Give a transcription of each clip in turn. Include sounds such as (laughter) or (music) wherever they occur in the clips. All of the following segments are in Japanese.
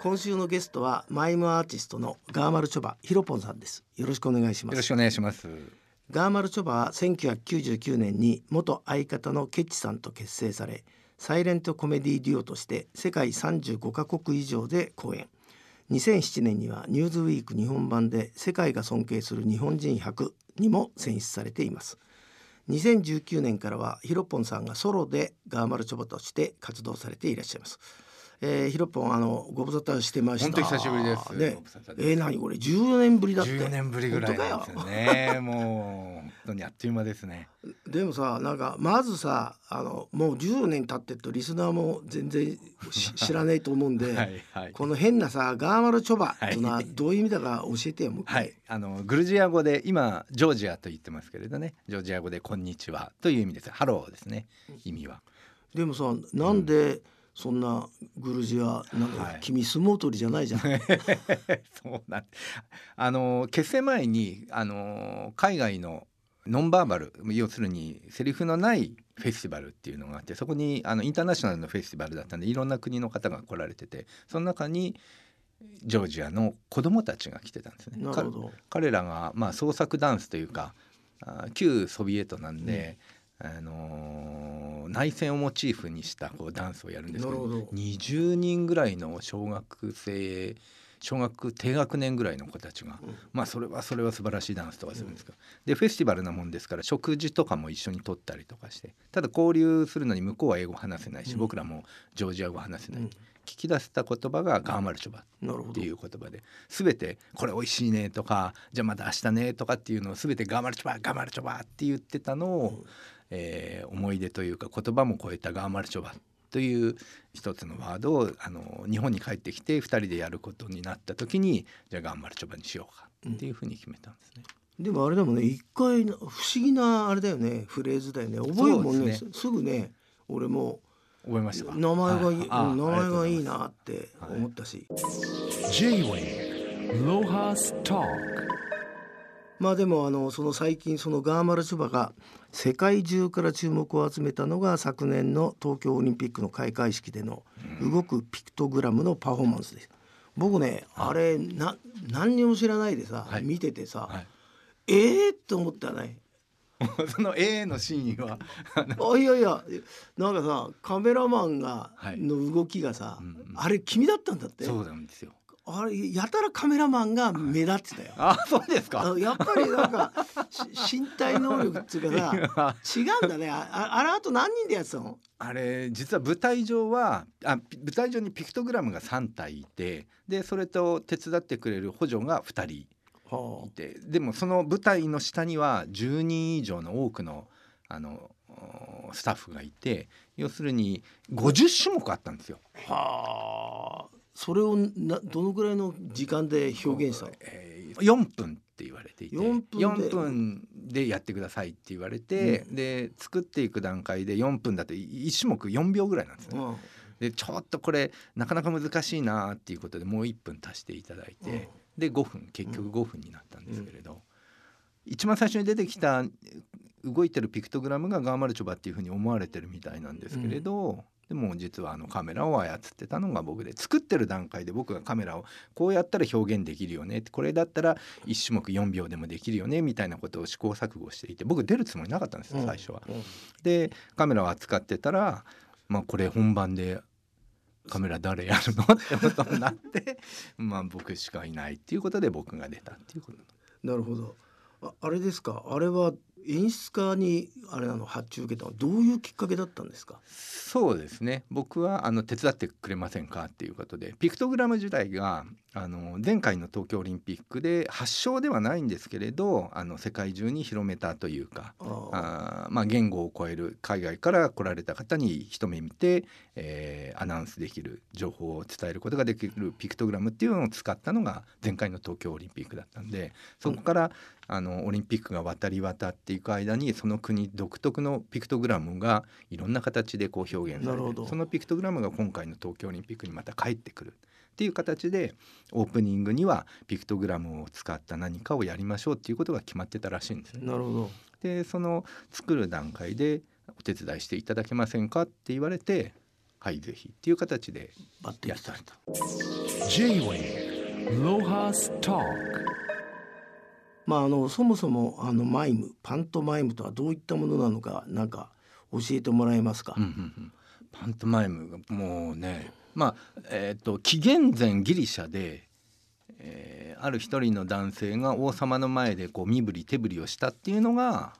今週のゲストはマイムアーティストのガーマルチョバヒロポンさんです。よろしくお願いします。よろしくお願いします。ガーマルチョバは1999年に元相方のケッチさんと結成されサイレントコメディデュオとして世界35カ国以上で公演。2007年にはニューズウィーク日本版で世界が尊敬する日本人100にも選出されています2019年からはヒロポンさんがソロでガーマルチョボとして活動されていらっしゃいます。えー、ヒロポンあのご無沙汰してました。本当久しぶりです。ね。えー、何これ？14年ぶりだって。14年ぶりぐらいですよね。もう本当にあっという間ですね。でもさなんかまずさあのもう10年経ってるとリスナーも全然し知らないと思うんで、(laughs) はいはい。この変なさが〜まるちょばってい。うのはどういう意味だか教えてよもうはい、あのグルジア語で今ジョージアと言ってますけれどね。ジョージア語でこんにちは。という意味です。ハローですね。意味は。でもさなんでそんなグルジアなんか、はい。君相撲取りじゃないじゃん。(laughs) そうなん。あの結成前にあの海外のノンバーバル要するにセリフのないフェスティバルっていうのがあってそこにあのインターナショナルのフェスティバルだったんでいろんな国の方が来られててその中にジョージアの子供たちが来てたんですね。なるほど。彼らが、まあ、創作ダンスというかあ旧ソビエトなんで、あのー内戦をモチーフにしたこうダンスをやるんですけどなるほど。20人ぐらいの小学生小学低学年ぐらいの子たちが、うん。まあそれはそれは素晴らしいダンスとかするんですけど、でフェスティバルなもんですから食事とかも一緒にとったりとかしてただ交流するのに向こうは英語話せないし、うん。僕らもジョージア語話せない、うん。聞き出せた言葉がガーマルチョバっていう言葉で全て「これ美味しいね」とか「じゃあまた明日ね」とかっていうのを全て「ガーマルチョバガーマルチョバ」って言ってたのを、えー思い出というか言葉も超えたガーマルチョバという一つのワードをあの日本に帰ってきて2人でやることになった時にじゃあガーマルチョバにしようかっていうふうに決めたんですね。でもあれだもんね一回不思議なあれだよねフレーズだよね。覚えるもんね。そうですすぐね俺も覚えましたか？名前がいい、名前がいいなって思ったし、J-Way ロハスタまあでもあのその最近そのガーマルチョバが世界中から注目を集めたのが昨年の東京オリンピックの開会式での動くピクトグラムのパフォーマンスです。僕ねあれな何にも知らないでさ、はい。見ててさ、はい。ええー、って思ったね。(laughs) その A のシーンはあいやいやなんかさカメラマンが、はい。の動きがさ、うんうん。あれ君だったんだって。そうなんですよ。あれやたらカメラマンが目立ってたよ。あそうですか。あやっぱりなんかし (laughs) 身体能力っていうかさ違うんだねあああれあと何人でやってたの？あれ実は舞台上はあピ舞台上にピクトグラムが3体いてでそれと手伝ってくれる補助が2人はいてでもその舞台の下には10人以上の多くのあのおスタッフがいて要するに50種目あったんですよ。それをなどのぐらいの時間で表現したの？えー4分って言われていて。4分で。4分でやってくださいって言われて、で作っていく段階で4分だと1種目4秒ぐらいなんですね。うん。でちょっとこれなかなか難しいなっていうことでもう1分足していただいて、で5分結局5分になったんですけれど、一番最初に出てきた動いてるピクトグラムがガーマルチョバっていうふうに思われてるみたいなんですけれど、でも実はあのカメラを操ってたのが僕で作ってる段階で僕がカメラをこうやったら表現できるよねってこれだったら1種目4秒でもできるよねみたいなことを試行錯誤していて僕出るつもりなかったんですよ最初は。うんでカメラを扱ってたら、まあ、これ本番でカメラ誰やるのってことになって (laughs) まあ僕しかいないっていうことで僕が出たっていうこと。なるほど。ああれですか。あれは演出家にあれなの発注受けたのはどういうきっかけだったんですか？そうですね。僕はあの手伝ってくれませんかっていうことでピクトグラム時代があの前回の東京オリンピックで発祥ではないんですけれどあの世界中に広めたというかあまあ、言語を超える海外から来られた方に一目見て、えーアナウンスできる情報を伝えることができるピクトグラムっていうのを使ったのが前回の東京オリンピックだったんでそこから、あのオリンピックが渡り渡っていく間にその国独特のピクトグラムがいろんな形でこう表現される。ほど。そのピクトグラムが今回の東京オリンピックにまた帰ってくるっていう形でオープニングにはピクトグラムを使った何かをやりましょうっていうことが決まってたらしいんですね。なるほど。でその作る段階でお手伝いしていただけませんかって言われてはいぜひっていう形で抜擢された。J-Wave Lohas Talk まああのそもそもあのマイムパントマイムとはどういったものなのかなんか教えてもらえますか、うんうんうん。パントマイムがもうねまあえっ、と紀元前ギリシャで、えーある一人の男性が王様の前でこう身振り手振りをしたっていうのが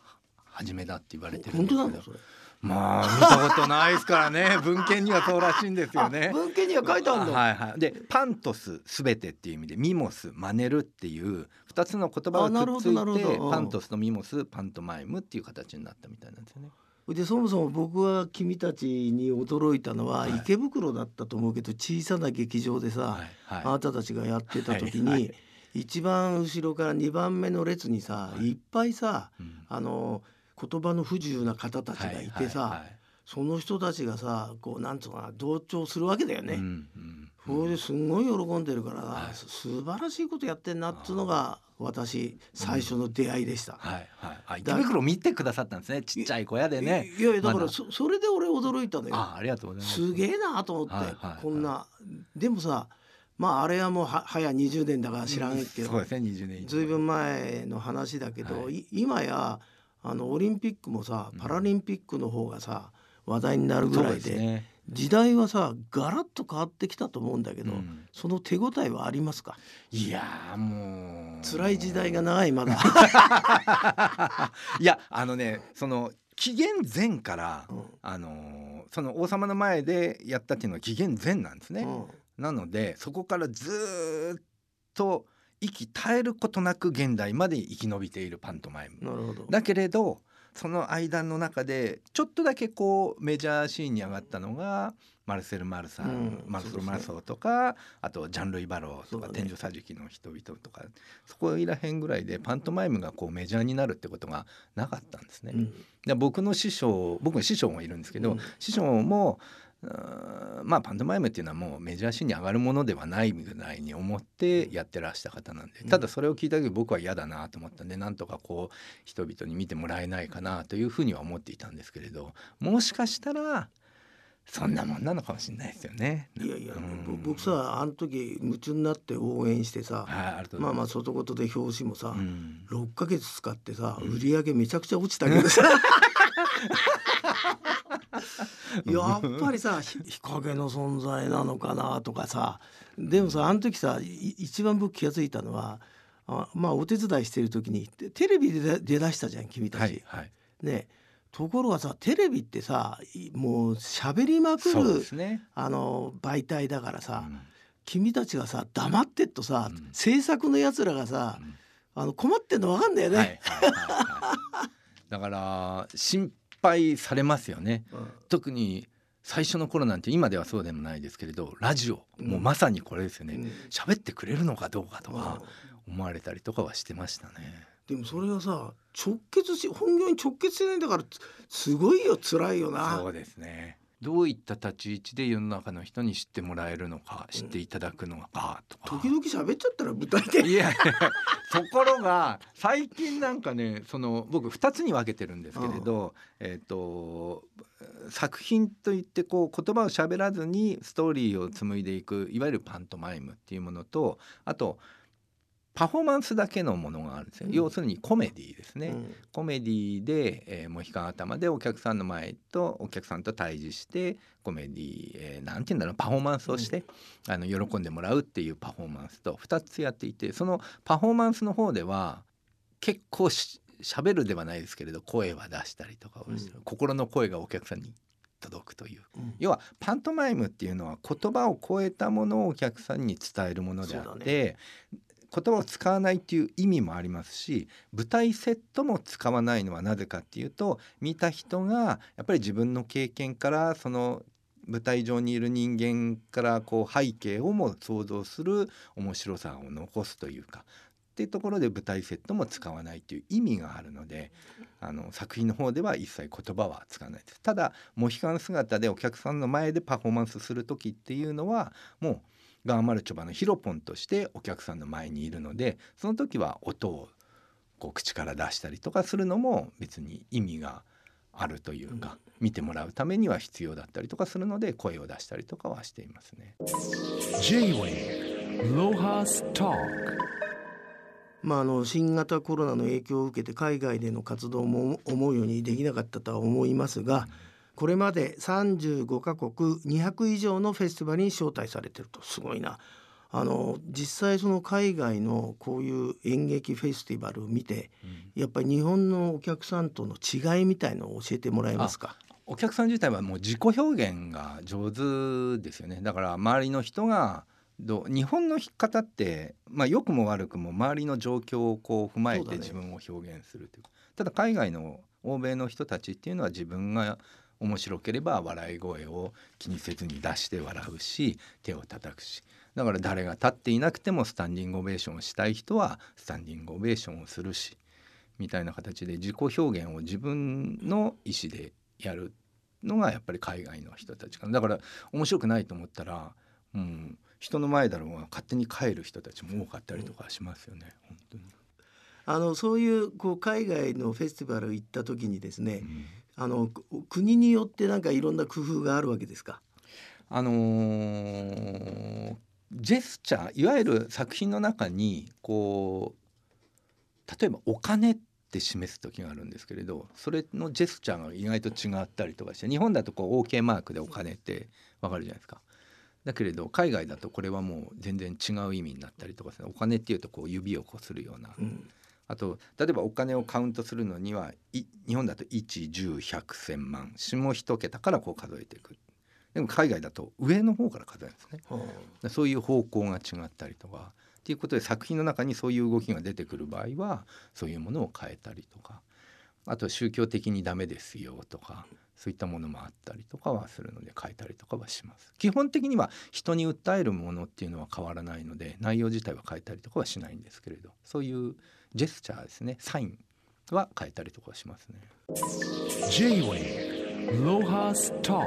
初めだって言われてるんですけど。当なの？それまあ見たことないですからね。(laughs) 文献にはそうらしいんですよね。あ。文献には書いてあるの、はいはい、でパントスすべてっていう意味でミモス真似るっていう2つの言葉がくっついてパントスとミモスパントマイムっていう形になったみたいなんですよね。でそもそも僕は君たちに驚いたのは、はい。池袋だったと思うけど小さな劇場でさ、はいはい。あなたたちがやってた時に、はいはい。一番後ろから2番目の列にさ、はい。い、っぱいさうん。あの言葉の不自由な方たちがいてさ、はいはい。はいその人たちがさこうなんつうのかな同調するわけだよね。うんうんそれですんごい喜んでるから、はい。す素晴らしいことやってんなっつうのが私最初の出会いでした。はいはい。あ池袋見てくださったんですね。ちっちゃい小屋でね。いいやいやだからそそれで俺驚いたのよ。あありがとうございます。すげえなと思って、はいはいはい。こんな。でもさまああれはもうは早20年だから知らんけど、そうですね20年ずいぶん前の話だけど、はい今やあのオリンピックもさうん。パラリンピックの方がさ話題になるぐらいでね。時代はさガラッと変わってきたと思うんだけど、うん。その手応えはありますか？いやーもう。辛い時代が長いまだ、(laughs) いやあのねその紀元前から、うん。あのーその王様の前でやったっていうのは紀元前なんですね。うん。なのでそこからずーっと息絶えることなく現代まで生き延びているパントマイム。なるほどだけれどその間の中でちょっとだけこうメジャーシーンに上がったのがマルセル・マルさん、うんマルセル・マルソーとかあとジャンルイ・バローとか、ね天井桟敷の人々とかそこいらへんぐらいでパントマイムがこうメジャーになるってことがなかったんですね。うんで僕の師匠僕の師匠もいるんですけど、うん師匠もまあパントマイムっていうのはもうメジャーシーンに上がるものではないぐらいに思ってやってらした方なんでうん。ただそれを聞いた時僕は嫌だなと思ったんでなんとかこう人々に見てもらえないかなというふうには思っていたんですけれどもしかしたらそんなもんなのかもしれないですよね。いやいや、うん。ぼ僕さあの時夢中になって応援してさ、はいまあまあ外事で表紙もさ、うん。6ヶ月使ってさ、うん。売り上げめちゃくちゃ落ちたけどさ (laughs) やっぱりさ (laughs) ひ日陰の存在なのかなとかさ。でもさあの時さい一番僕気が付いたのはあまあお手伝いしてる時にテテレビで出出だしたじゃん君たち。はいはい。ねところがさテレビってさいもう喋りまくるすね。あの媒体だからさ、うん。君たちがさ黙ってっとさ、うん。制作のやつらがさ、うん。あの困ってんの分かんだよね。はいはいはいはい。だから心配されますよね。うん特に最初の頃なんて今ではそうでもないですけれどラジオ、うんもうまさにこれですよねうん喋、ってくれるのかどうかとうんか思われたりとかはしてましたね。でもそれがさ直結し本業に直結してないんだからつすごいよ辛いよな。そうですねどういった立ち位置で世の中の人に知ってもらえるのか知っていただくのかとか。時々喋っちゃったら舞台で。いやいやところが最近なんかねその僕2つに分けてるんですけれど、えっ、と作品といってこう言葉を喋らずにストーリーを紡いでいくいわゆるパントマイムっていうものとあとパフォーマンスだけのものがあるんですよ、うん。要するにコメディですね。うん。コメディで、えー、モヒカン頭でお客さんの前とお客さんと対峙してコメディ、えーなんて言うんだろうパフォーマンスをして、あの喜んでもらうっていうパフォーマンスと2つやっていてそのパフォーマンスの方では結構し喋るではないですけれど声は出したりとかをして、うん心の声がお客さんに届くという。うん。要はパントマイムっていうのは言葉を超えたものをお客さんに伝えるものであって、言葉を使わないっていう意味もありますし舞台セットも使わないのはなぜかっていうと見た人がやっぱり自分の経験からその舞台上にいる人間からこう背景をも想像する面白さを残すというかっていうところで舞台セットも使わないという意味があるのであの作品の方では一切言葉は使わないです。ただモヒカン姿でお客さんの前でパフォーマンスする時っていうのはもうガーマルチョバのヒロポンとしてお客さんの前にいるのでその時は音をこう口から出したりとかするのも別に意味があるというか、見てもらうためには必要だったりとかするので声を出したりとかはしています。ね。J-Way Lohas Talk まあ、あの新型コロナの影響を受けて海外での活動も思うようにできなかったとは思いますがこれまで35カ国200以上のフェスティバルに招待されてると。すごいな。あの実際その海外のこういう演劇フェスティバルを見てやっぱり日本のお客さんとの違いみたいのを教えてもらえますか？お客さん自体はもう自己表現が上手ですよね。だから周りの人がどう日本の方って、まあ、良くも悪くも周りの状況をこう踏まえて自分を表現するという。ただ海外の欧米の人たちっていうのは自分が面白ければ笑い声を気にせずに出して笑うし手を叩くし。だから誰が立っていなくてもスタンディングオベーションをしたい人はスタンディングオベーションをするしみたいな形で自己表現を自分の意思でやるのがやっぱり海外の人たちかな。だから面白くないと思ったら、うん、人の前だろうが勝手に帰る人たちも多かったりとかしますよね、本当に。あのそういうこう海外のフェスティバル行った時にですね、うんあの国によってなんかいろんな工夫があるわけですか？あのージェスチャーいわゆる作品の中にこう例えばお金って示す時があるんですけれどそれのジェスチャーが意外と違ったりとかして日本だとこう OK マークでお金ってわかるじゃないですか。だけれど海外だとこれはもう全然違う意味になったりとかお金っていうとこう指をこうするようなうんあと例えばお金をカウントするのにはい日本だと110100100万下一桁からこう数えていく。でも海外だと上の方から数えるんですね。はあそういう方向が違ったりとかっていうことで作品の中にそういう動きが出てくる場合はそういうものを変えたりとか。あと宗教的にダメですよとかそういったものもあったりとかはするので変えたりとかはします。基本的には人に訴えるものっていうのは変わらないので内容自体は変えたりとかはしないんですけれどそういうジェスチャーですね。サインは変えたりとかはしますね。J-Way Lohas Talk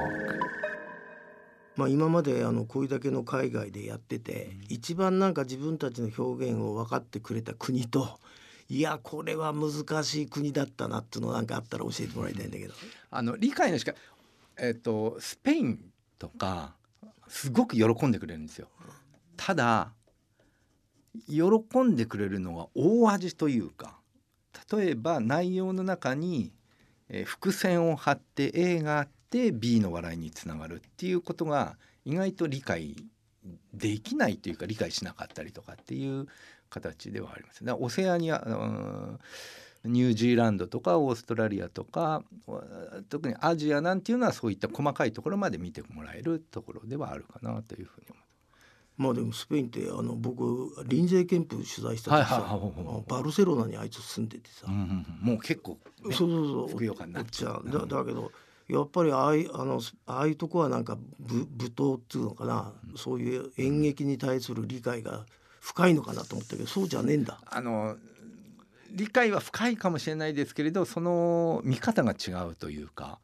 まあ、今まであのこれだけの海外でやってて、一番なんか自分たちの表現を分かってくれた国といやこれは難しい国だったなっていうのなんかあったら教えてもらいたいんだけど。あの理解のしかえっ、とスペインとかすごく喜んでくれるんですよ。ただ喜んでくれるのは大味というか例えば内容の中に、えー伏線を張って A があって B の笑いにつながるっていうことが意外と理解できないというか理解しなかったりとかっていう形ではあります。オセアニアうんニュージーランドとかオーストラリアとか特にアジアなんていうのはそういった細かいところまで見てもらえるところではあるかなというふうに思います。まあでもスペインってあの僕臨済憲法取材した時さ、バルセロナにあいつ住んでてさ、うんうんうん。もう結構、ね、そうそうそう。なっちゃう。だだけどやっぱりああいあのああいうとこはなんかぶ舞踏っていうのかな、そういう演劇に対する理解が深いのかなと思ったけどそうじゃねえんだ。あの理解は深いかもしれないですけれどその見方が違うというか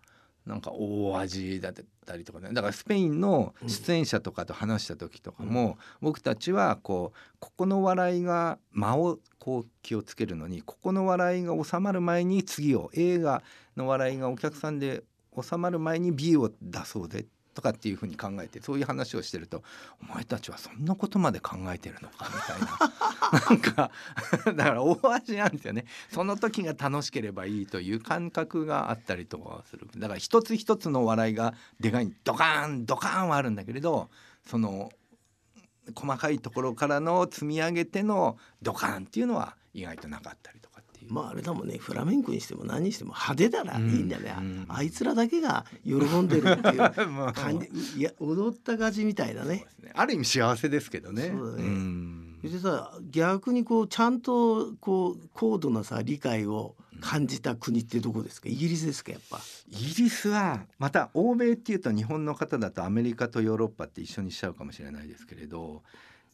なんか大味だったりとかねだからスペインの出演者とかと話した時とかも、僕たちはこうここの笑いが間をこう気をつけるのにここの笑いが収まる前に次を映画の笑いがお客さんで収まる前に B を出そうでとかっていうふうに考えてそういう話をしてるとお前たちはそんなことまで考えてるのか？みたいな。なんか (laughs) だから大味なんですよね。その時が楽しければいいという感覚があったりとかする。だから一つ一つの笑いがでかいドカーンドカーンはあるんだけれどその細かいところからの積み上げてのドカーンっていうのは意外となかったり。まああれだもんねフラメンコにしても何にしても派手だらいいんだよね、うんあいつらだけが喜んでるっていう。ま (laughs) あ (laughs) 感じいや踊った勝ちみたいなね。ね。ある意味幸せですけどね。そうだね。ん。でさ逆にこうちゃんとこう高度なさ理解を感じた国ってどこですか？イギリスですかやっぱ？イギリスはまた欧米っていうと日本の方だとアメリカとヨーロッパって一緒にしちゃうかもしれないですけれど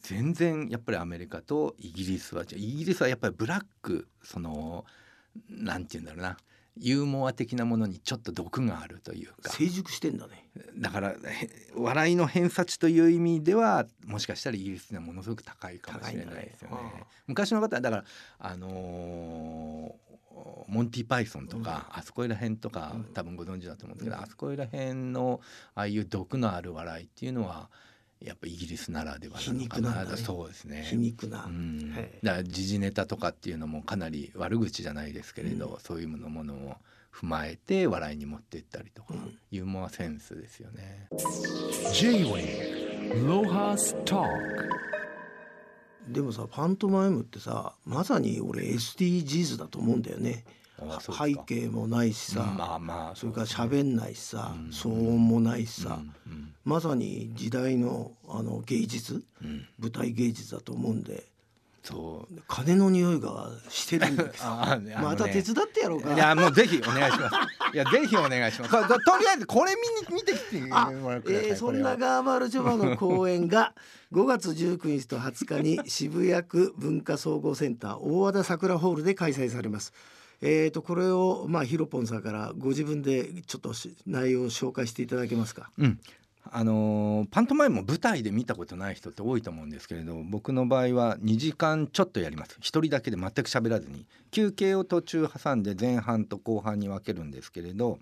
全然やっぱりアメリカとイギリスはじゃあイギリスはやっぱりブラックそのなんて言うんだろうな。ユーモア的なものにちょっと毒があるというか。成熟してんだね。だからへ笑いの偏差値という意味ではもしかしたらイギリスにはものすごく高いかもしれないですよね。昔の方はだからあのーモンティ・パイソンとか、あそこら辺とか、多分ご存知だと思うんですけど、あそこら辺のああいう毒のある笑いっていうのはやっぱイギリスならではなのかな。皮肉なんだね。そうですね。皮肉な、うん、はい。だから時事ネタとかっていうのもかなり悪口じゃないですけれど、そういうものものを踏まえて笑いに持っていったりとか、ユーモアセンスですよね。でもさパントマイムってさまさに俺 SDGs だと思うんだよね。背景もないしさ、まあまあそれから喋んないしさ、うん。騒音もないしさ、うんうんまさに時代のあの芸術うん舞台芸術だと思うんでそう金の匂いがしてるんだけどあねまた手伝ってやろうかいやもうぜひお願いします。いやぜひお願いします。とりあえずこれ見に見てきても。えー、そんなガーバルチョバの公演が5月19日と20日に渋谷区文化総合センター大和田桜ホールで開催されます。えー、とこれをまあヒロポンさんからご自分でちょっとし内容を紹介していただけますか？うん。あのーパントマイムも舞台で見たことない人って多いと思うんですけれど僕の場合は2時間ちょっとやります。一人だけで全く喋らずに。休憩を途中挟んで前半と後半に分けるんですけれど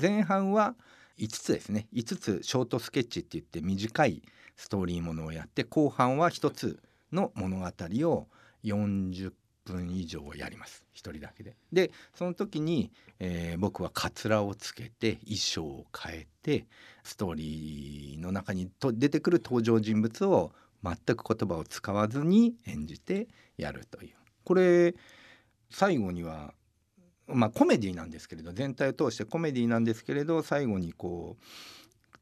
前半は5つですね。5つショートスケッチって言って短いストーリーものをやって後半は1つの物語を40分以上やります一人だけで。でその時に、えー僕はカツラをつけて衣装を変えてストーリーの中にと出てくる登場人物を全く言葉を使わずに演じてやるというこれ最後にはまあコメディなんですけれど全体を通してコメディなんですけれど最後にこう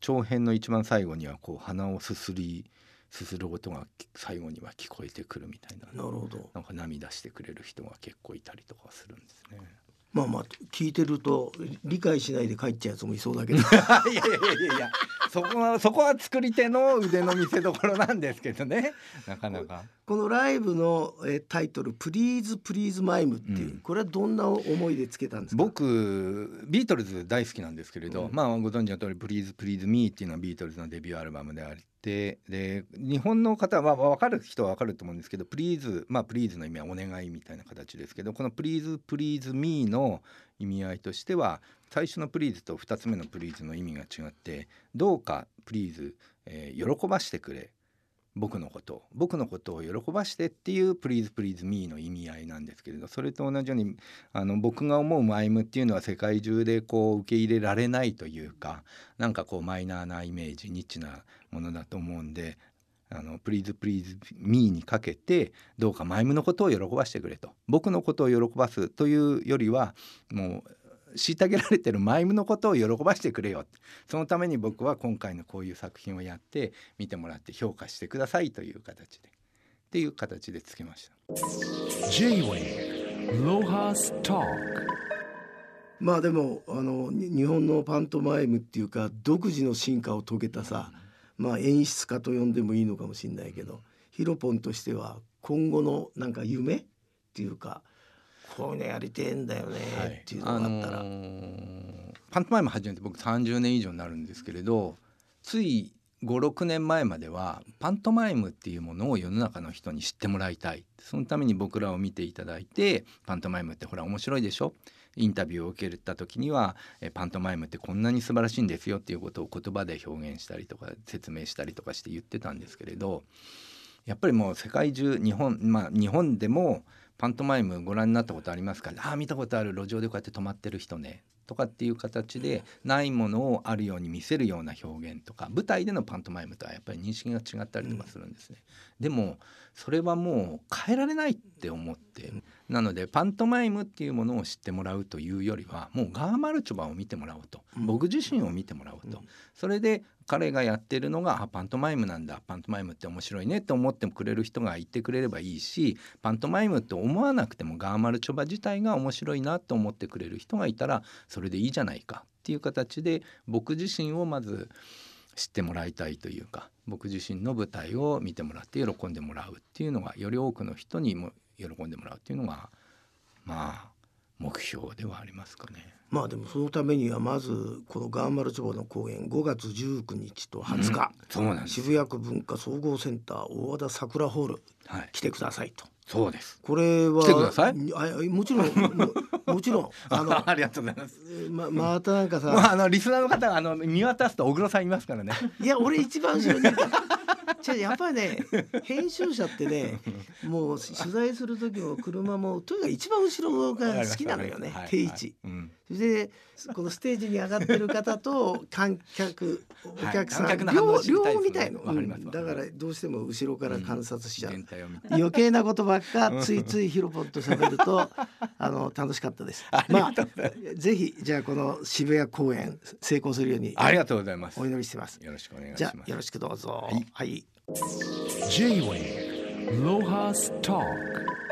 長編の一番最後にはこう鼻をすすりすする音が最後には聞こえてくるみたいななるほど。なんか涙してくれる人が結構いたりとかするんですね。まあまあ聞いてると理解しないで帰っちゃうやつもいそうだけど。(laughs) いやいやいやいやそこはそこは作り手の腕の見せ所なんですけどね。(laughs) なかなか。このライブのえータイトル「プリーズプリーズマイム」っていう、うん。これはどんな思いでつけたんですか？僕ビートルズ大好きなんですけれど、うん。まあご存知の通り「Please Please Me」っていうのはビートルズのデビューアルバムであってで日本の方は分かる人は分かると思うんですけど「Please」まあ「Please」の意味はお願いみたいな形ですけどこの「Please Please Me」の意味合いとしては最初の「Please」と2つ目の「Please」の意味が違ってどうか「Please、えー喜ばしてくれ。僕のこと僕のことを喜ばしてっていう「Please Please Me」の意味合いなんですけれどそれと同じようにあの僕が思うマイムっていうのは世界中でこう受け入れられないというかなんかこうマイナーなイメージニッチなものだと思うんで「あの Please Please Me」にかけてどうかマイムのことを喜ばしてくれと。僕のことを喜ばすというよりはもう虐げられてる (laughs) マイムのことを喜ばしてくれよ。そのために僕は今回のこういう作品をやって見てもらって評価してくださいという形で。っていう形でつけました。J-Wave Lohas Talk. まあでもあのに日本のパントマイムっていうか独自の進化を遂げたさ、まあ演出家と呼んでもいいのかもしれないけど、ヒロポンとしては今後のなんか夢っていうかこういうのやりてえんだよねっていうのがあったら、あのーパントマイム始めて僕30年以上になるんですけれどつい56年前まではパントマイムっていうものを世の中の人に知ってもらいたい。そのために僕らを見ていただいてパントマイムってほら面白いでしょ？インタビューを受けた時にはえパントマイムってこんなに素晴らしいんですよっていうことを言葉で表現したりとか説明したりとかして言ってたんですけれどやっぱりもう世界中日本まあ日本でもパントマイムご覧になったことありますか？ああ見たことある。路上でこうやって止まってる人ね。とかっていう形でないものをあるように見せるような表現とか舞台でのパントマイムとはやっぱり認識が違ったりとかするんですね。でもそれはもう変えられないって思ってなのでパントマイムっていうものを知ってもらうというよりはもうが〜まるちょばを見てもらおうと、うん。僕自身を見てもらおうと、うん。それで彼がやってるのがあパントマイムなんだ。パントマイムって面白いねって思ってくれる人がいてくれればいいしパントマイムって思わなくてもが〜まるちょば自体が面白いなと思ってくれる人がいたらそれでいいじゃないかっていう形で僕自身をまず知ってもらいたいというか僕自身の舞台を見てもらって喜んでもらうっていうのがより多くの人にも喜んでもらうっていうのがまあ目標ではありますかね。まあでもそのためにはまずこのガーマルチョバの公演5月19日と20日、そうなん渋谷区文化総合センター大和田桜ホールはい、来てくださいとそうです。これは来てください。あもちろんももちろん (laughs) あのありがとうございます。ままたなんかさ、まああのリスナーの方はあの見渡すと小黒さんいますからね。いや俺一番後ろにいた (laughs) 違うやっぱりね編集者ってねもう取材する時も車もとにかく一番後ろが好きなのよね、はい定位置。うんそれでこのステージに上がってる方と観客お客さん、はい両方見たいの、わかりますうん。だからどうしても後ろから観察しちゃう、全体を見て。余計なことばっかついついヒロポンと喋ると (laughs) あの楽しかったです。まあぜひじゃあこの渋谷公演成功するようにありがとうございます。お祈りしてます。よろしくお願いしじゃますあよろしくどうぞ。はい。はい。J-Wave Lohas Talk